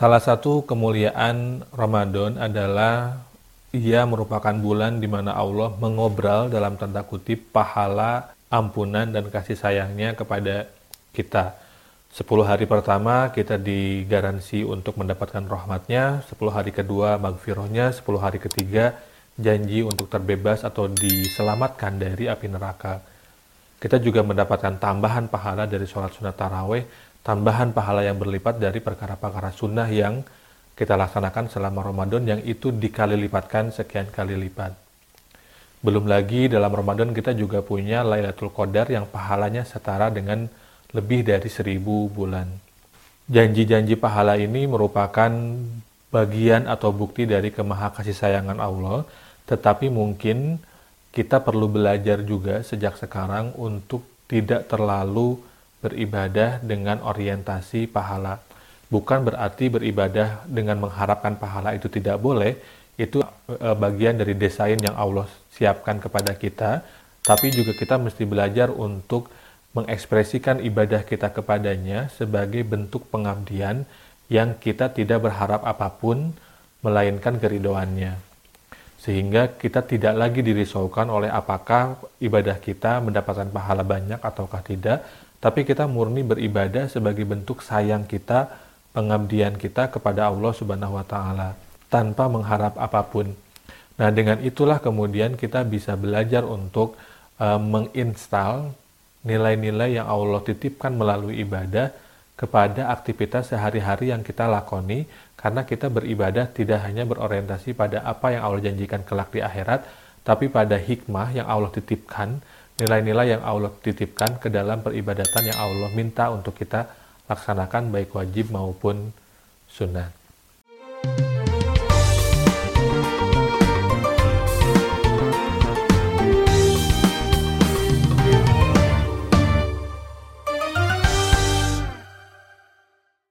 Salah satu kemuliaan Ramadan adalah ia merupakan bulan di mana Allah mengobral dalam tanda kutip pahala, ampunan, dan kasih sayangnya kepada kita. 10 hari pertama kita digaransi untuk mendapatkan rahmatnya, 10 hari kedua magfirahnya, 10 hari ketiga janji untuk terbebas atau diselamatkan dari api neraka. Kita juga mendapatkan tambahan pahala dari sholat sunat taraweh tambahan pahala yang berlipat dari perkara-perkara sunnah yang kita laksanakan selama Ramadan yang itu dikali lipatkan sekian kali lipat. Belum lagi dalam Ramadan kita juga punya Lailatul Qadar yang pahalanya setara dengan lebih dari seribu bulan. Janji-janji pahala ini merupakan bagian atau bukti dari kemaha kasih sayangan Allah, tetapi mungkin kita perlu belajar juga sejak sekarang untuk tidak terlalu beribadah dengan orientasi pahala. Bukan berarti beribadah dengan mengharapkan pahala itu tidak boleh, itu e, bagian dari desain yang Allah siapkan kepada kita, tapi juga kita mesti belajar untuk mengekspresikan ibadah kita kepadanya sebagai bentuk pengabdian yang kita tidak berharap apa pun melainkan keridoannya. Sehingga kita tidak lagi dirisaukan oleh apakah ibadah kita mendapatkan pahala banyak ataukah tidak, tapi kita murni beribadah sebagai bentuk sayang kita, pengabdian kita kepada Allah Subhanahu wa taala tanpa mengharap apa pun. Nah, dengan itulah kemudian kita bisa belajar untuk uh, menginstal nilai-nilai yang Allah titipkan melalui ibadah kepada aktivitas sehari-hari yang kita lakoni karena kita beribadah tidak hanya berorientasi pada apa yang Allah janjikan kelak di akhirat tapi pada hikmah yang Allah titipkan nilai-nilai yang Allah titipkan ke dalam peribadatan yang Allah minta untuk kita laksanakan baik wajib maupun sunnah.